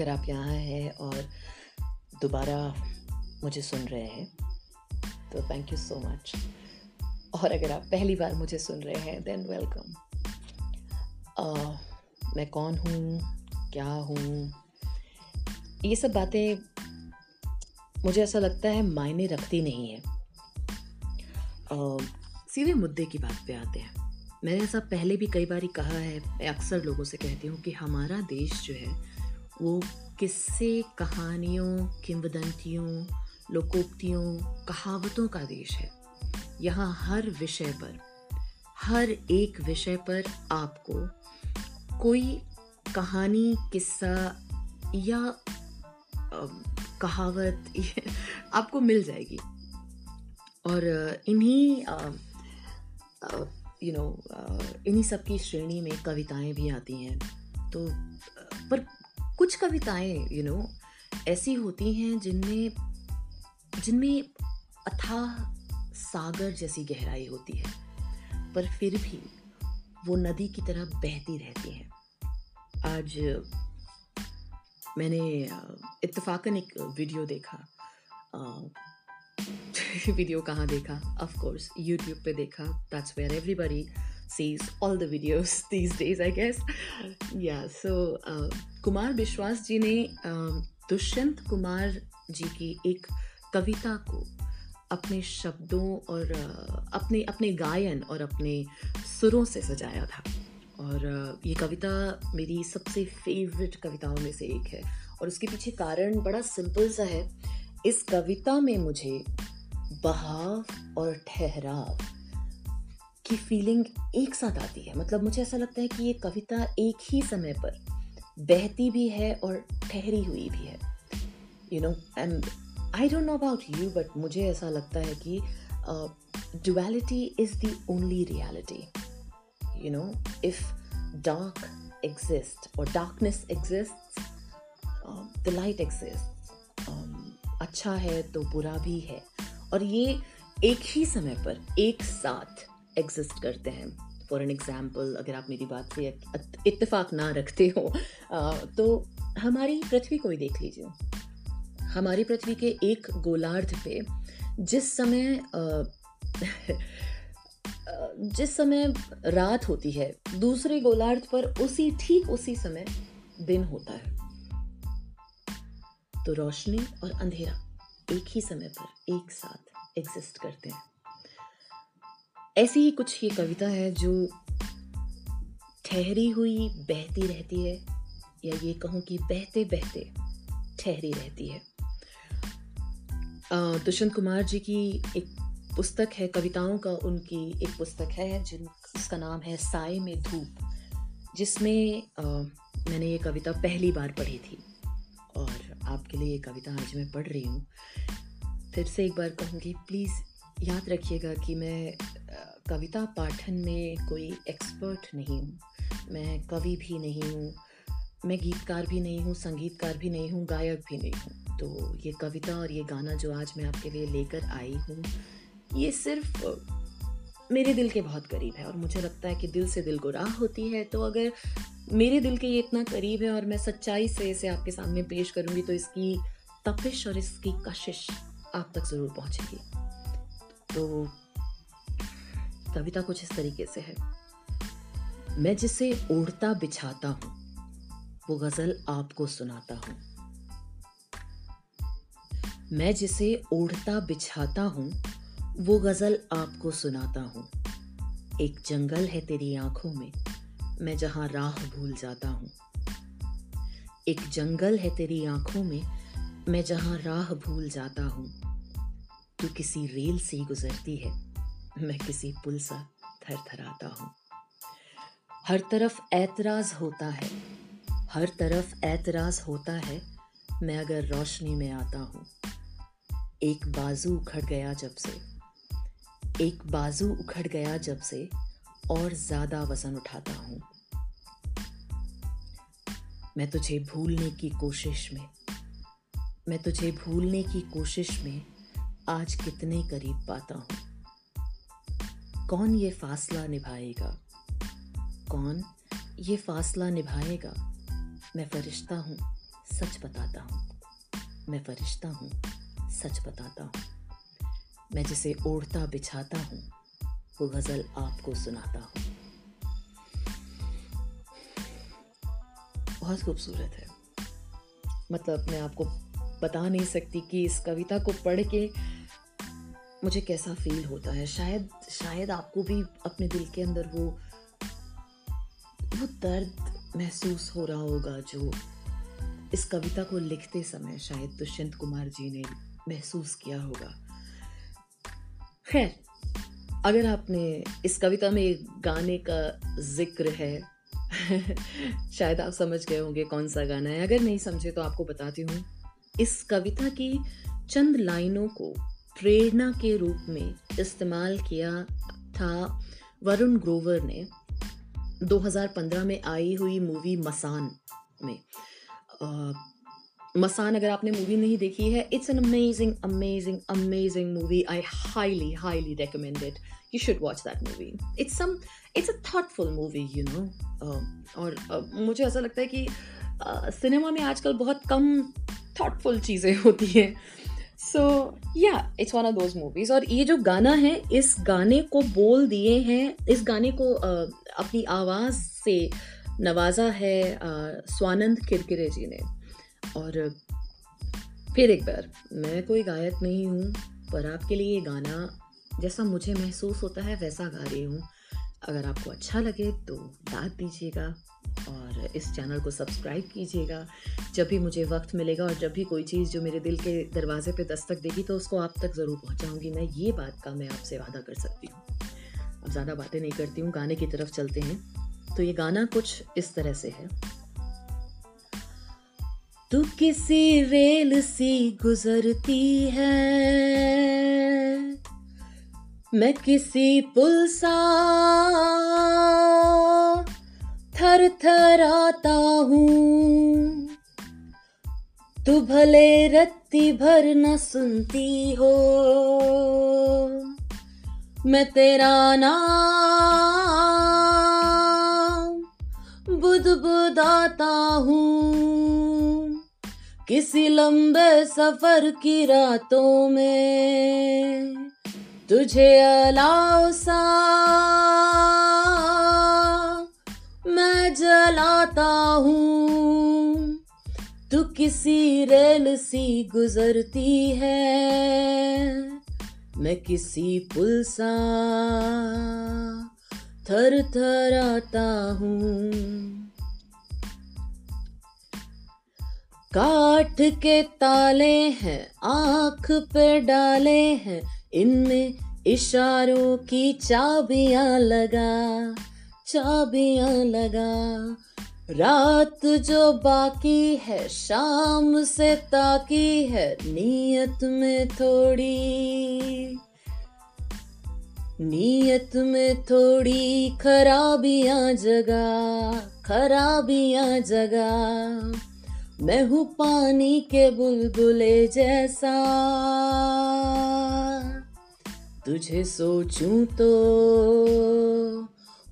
अगर आप यहाँ हैं और दोबारा मुझे सुन रहे हैं तो थैंक यू सो मच और अगर आप पहली बार मुझे सुन रहे हैं देन वेलकम मैं कौन हूँ? क्या हूँ? ये सब बातें मुझे ऐसा लगता है मायने रखती नहीं है। uh, सीधे मुद्दे की बात पे आते हैं। मैंने ऐसा पहले भी कई बार कहा है मैं अक्सर लोगों से कहती हूँ कि हमारा देश जो है वो किस्से, कहानियों, किंवदंतियों, लोकोक्तियों, कहावतों का देश है। यहाँ हर विषय पर, हर एक विषय पर आपको कोई कहानी, किस्सा या कहावत आपको मिल जाएगी। और इन्हीं यू नो इन्हीं सब की श्रेणी में कविताएँ भी आती हैं। तो पर कुछ कविताएँ यू नो ऐसी होती हैं जिनमें जिनमें अथाह सागर जैसी गहराई होती है, पर फिर भी वो नदी की तरह बहती रहती हैं। आज मैंने इत्तेफाकन एक वीडियो देखा वीडियो कहाँ देखा? ऑफ़ कोर्स यूट्यूब पे देखा that's where everybody sees all the videos these days I guess. Yeah so uh, Kumar Vishwas ji ने uh, दुष्यंत कुमार जी की एक कविता को अपने शब्दों और uh, अपने अपने गायन और अपने सुरों से सजाया था। और uh, ये कविता मेरी सबसे फेवरेट कविताओं में से एक है। और उसके पीछे कारण बड़ा सिंपल सा है। इस कविता में मुझे बहाव और ठहराव की फीलिंग एक साथ आती है। मतलब मुझे ऐसा लगता है कि ये कविता एक ही समय पर बहती भी है और ठहरी हुई भी है। You know and I don't know about you but मुझे ऐसा लगता है कि duality is the only reality you know if dark exist और darkness exist the light exist अच्छा है तो बुरा भी है। और ये एक ही समय पर, एक साथ एग्जिस्ट करते हैं. फॉर एन एग्ज़ाम्पल अगर आप मेरी बात से इत्तेफाक ना रखते हो तो हमारी पृथ्वी को ही देख लीजिए. हमारी पृथ्वी के एक गोलार्ध पे जिस समय जिस समय रात होती है, दूसरे गोलार्ध पर उसी, ठीक उसी समय दिन होता है. तो रोशनी और अंधेरा एक ही समय पर एक साथ एग्जिस्ट करते हैं. ऐसी ही कुछ ये कविता है जो ठहरी हुई, बहती रहती है, या ये कहूँ कि बहते बहते ठहरी रहती है। दुष्यंत कुमार जी की एक पुस्तक है, कविताओं का उनकी एक पुस्तक है, जिन, उसका नाम है साय में धूप, जिसमें मैंने ये कविता पहली बार पढ़ी थी, और आपके लिए ये कविता आज मैं पढ़ रही हूँ। फिर से एक बार कहूँगी, प्लीज़ याद रखिएगा कि मैं कविता पाठन में कोई एक्सपर्ट नहीं हूँ। मैं कवि भी नहीं हूँ, मैं गीतकार भी नहीं हूँ, संगीतकार भी नहीं हूँ, गायक भी नहीं हूँ। तो ये कविता और ये गाना जो आज मैं आपके लिए लेकर आई हूँ, ये सिर्फ़ मेरे दिल के बहुत करीब है और मुझे लगता है कि दिल से दिल को राह होती है। तो अगर मेरे दिल के ये इतना करीब है और मैं सच्चाई से इसे आपके सामने पेश करूँगी तो इसकी तपिश और इसकी कशिश आप तक ज़रूर पहुँचेगी। तो कविता कुछ इस तरीके से है। मैं जिसे ओढ़ता बिछाता हूँ, वो गज़ल आपको सुनाता हूँ। मैं जिसे ओढ़ता बिछाता हूँ, वो गज़ल आपको सुनाता हूँ। एक जंगल है तेरी आँखों में, मैं जहाँ राह भूल जाता हूँ। एक जंगल है तेरी आँखों में, मैं जहाँ राह भूल जाता हूँ। तू किसी रेल से गुजरती है। मैं किसी पुल सा थर थराता हूँ। हर तरफ़ ऐतराज होता है। हर तरफ़ ऐतराज होता है, मैं अगर रोशनी में आता हूँ। एक बाजू उखड़ गया जब से। एक बाजू उखड़ गया जब से और ज़्यादा वज़न उठाता हूँ। मैं तुझे भूलने की कोशिश में, मैं तुझे भूलने की कोशिश में आज कितने करीब पाता हूँ। कौन ये फासला निभाएगा? कौन ये फासला निभाएगा? मैं फरिश्ता हूँ, सच बताता हूँ। मैं फरिश्ता हूँ, सच बताता हूँ। मैं जिसे ओढ़ता बिछाता हूँ, वो गज़ल आपको सुनाता हूँ। बहुत खूबसूरत है। मतलब मैं आपको बता नहीं सकती कि इस कविता को पढ़ के मुझे कैसा फील होता है? शायद शायद आपको भी अपने दिल के अंदर वो वो दर्द महसूस हो रहा होगा जो इस कविता को लिखते समय शायद दुष्यंत कुमार जी ने महसूस किया होगा। खैर, अगर आपने इस कविता में गाने का ज़िक्र है, शायद आप समझ गए होंगे कौन सा गाना है। अगर नहीं समझे तो आपको बताती हूँ। इस कविता की चंद लाइनों को प्रेरणा के रूप में इस्तेमाल किया था वरुण ग्रोवर ने। 2015 में आई हुई मूवी मसान में। आ, मसान अगर आपने मूवी नहीं देखी है it's an amazing amazing amazing movie I highly highly recommended should watch that movie. It's some it's a thoughtful movie you know. uh, और uh, मुझे ऐसा लगता है कि सिनेमा uh, में आजकल बहुत कम थॉटफुल चीज़ें होती हैं। So yeah it's one of those movies और ये जो गाना है इस गाने को बोल दिए हैं इस गाने को uh, अपनी आवाज़ से नवाजा है uh, स्वानंद किरकिरे जी ने। और फिर एक बार मैं कोई गायक नहीं हूँ पर आपके लिए ये गाना जैसा मुझे महसूस होता है वैसा गा रही हूँ। अगर आपको अच्छा लगे तो दाद दीजिएगा। और इस चैनल को सब्सक्राइब कीजिएगा। जब भी मुझे वक्त मिलेगा और जब भी कोई चीज़ जो मेरे दिल के दरवाजे पे दस्तक देगी तो उसको आप तक ज़रूर पहुँचाऊँगी। मैं ये बात का मैं आपसे वादा कर सकती हूँ। अब ज़्यादा बातें नहीं करती हूँ, गाने की तरफ़ चलते हैं। तो ये गाना कुछ इस तरह से है। तू किसी रेल सी गुजरती है। मैं किसी पुल सा थर थर आता हूँ। तू भले रत्ती भर न सुनती हो, मैं तेरा नाम बुद बुदाता हूँ। किसी लंबे सफ़र की रातों में तुझे अलाव सा जलाता हूँ। तू किसी रेल सी गुजरती है। मैं किसी पुल सा थर थर आता हूँ। काठ के ताले हैं, आँख पे डाले हैं, इनमें इशारों की चाबियाँ लगा। चाबियाँ लगा। रात जो बाकी है, शाम से ताकी है, नीयत में थोड़ी। नीयत में थोड़ी खराबियाँ जगा खराबियाँ जगा। मैं हूँ पानी के बुलबुले जैसा। तुझे सोचूं तो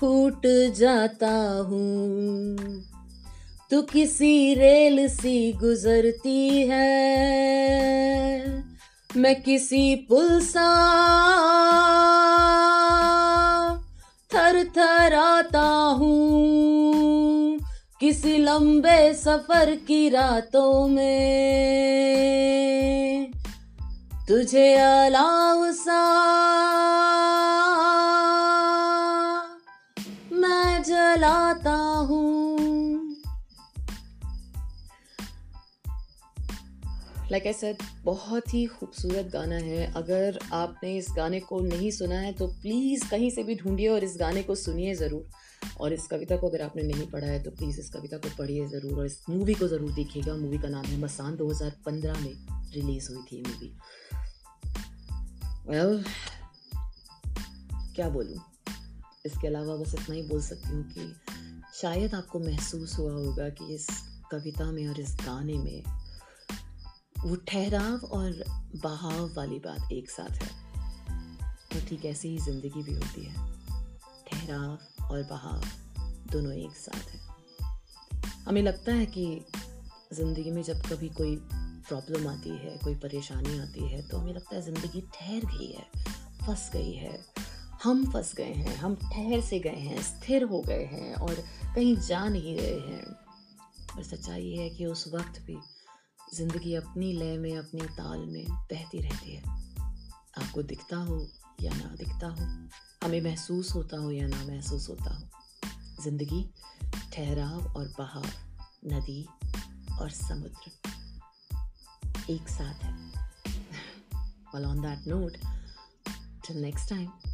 फूट जाता हूँ। तू किसी रेल सी गुजरती है। मैं किसी पुल सा थर थर आता हूँ। किसी लंबे सफ़र की रातों में तुझे अलाव सा जलाता हूँ। लाइक like सेड बहुत ही खूबसूरत गाना है। अगर आपने इस गाने को नहीं सुना है तो प्लीज़ कहीं से भी ढूंढिए और इस गाने को सुनिए ज़रूर। और इस कविता को अगर आपने नहीं पढ़ा है तो प्लीज़ इस कविता को पढ़िए ज़रूर और इस मूवी को ज़रूर देखिएगा। मूवी का नाम है मसान 2015 में रिलीज़ हुई थी मूवी वेल well, क्या बोलूँ? इसके अलावा बस इतना ही बोल सकती हूँ कि शायद आपको महसूस हुआ होगा कि इस कविता में और इस गाने में वो ठहराव और बहाव वाली बात एक साथ है। तो ठीक ऐसी ही ज़िंदगी भी होती है। ठहराव और बहाव दोनों एक साथ हैं। हमें लगता है कि ज़िंदगी में जब कभी कोई प्रॉब्लम आती है, कोई परेशानी आती है तो हमें लगता है ज़िंदगी ठहर गई है, फंस गई है। हम फंस गए हैं, हम ठहर से गए हैं, स्थिर हो गए हैं और कहीं जा नहीं रहे हैं। और सच्चाई है कि उस वक्त भी ज़िंदगी अपनी लय में, अपने ताल में बहती रहती है। आपको दिखता हो या ना दिखता हो, हमें महसूस होता हो या ना महसूस होता हो, ज़िंदगी ठहराव और बहाव, नदी और समुद्र एक साथ है। Well that note, till next time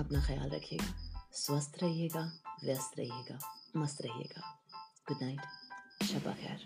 अपना ख्याल रखिएगा। स्वस्थ रहिएगा व्यस्त रहिएगा मस्त रहिएगा। गुड नाइट शबा खैर